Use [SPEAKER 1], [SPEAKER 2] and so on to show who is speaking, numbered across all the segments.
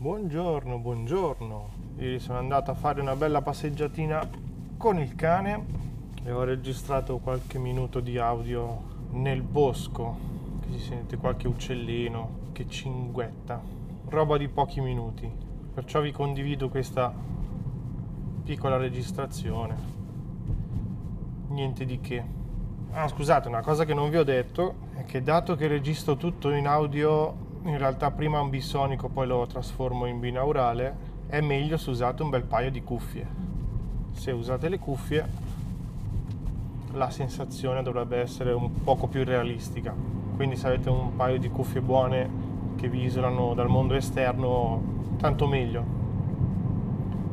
[SPEAKER 1] Buongiorno, buongiorno. Ieri sono andato a fare una bella passeggiatina con il cane e ho registrato qualche minuto di audio nel bosco, che si sente qualche uccellino che cinguetta. Roba di pochi minuti. Perciò vi condivido questa piccola registrazione. Niente di che. Ah, scusate, una cosa che non vi ho detto è che dato che registro tutto in audio in realtà prima un bisonico poi lo trasformo in binaurale, è meglio se usate un bel paio di cuffie. Se usate le cuffie la sensazione dovrebbe essere un poco più realistica. Quindi se avete un paio di cuffie buone che vi isolano dal mondo esterno, tanto meglio.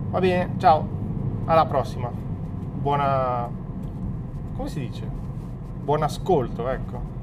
[SPEAKER 1] Va bene, ciao, alla prossima. Buona... come si dice? Buon ascolto, ecco.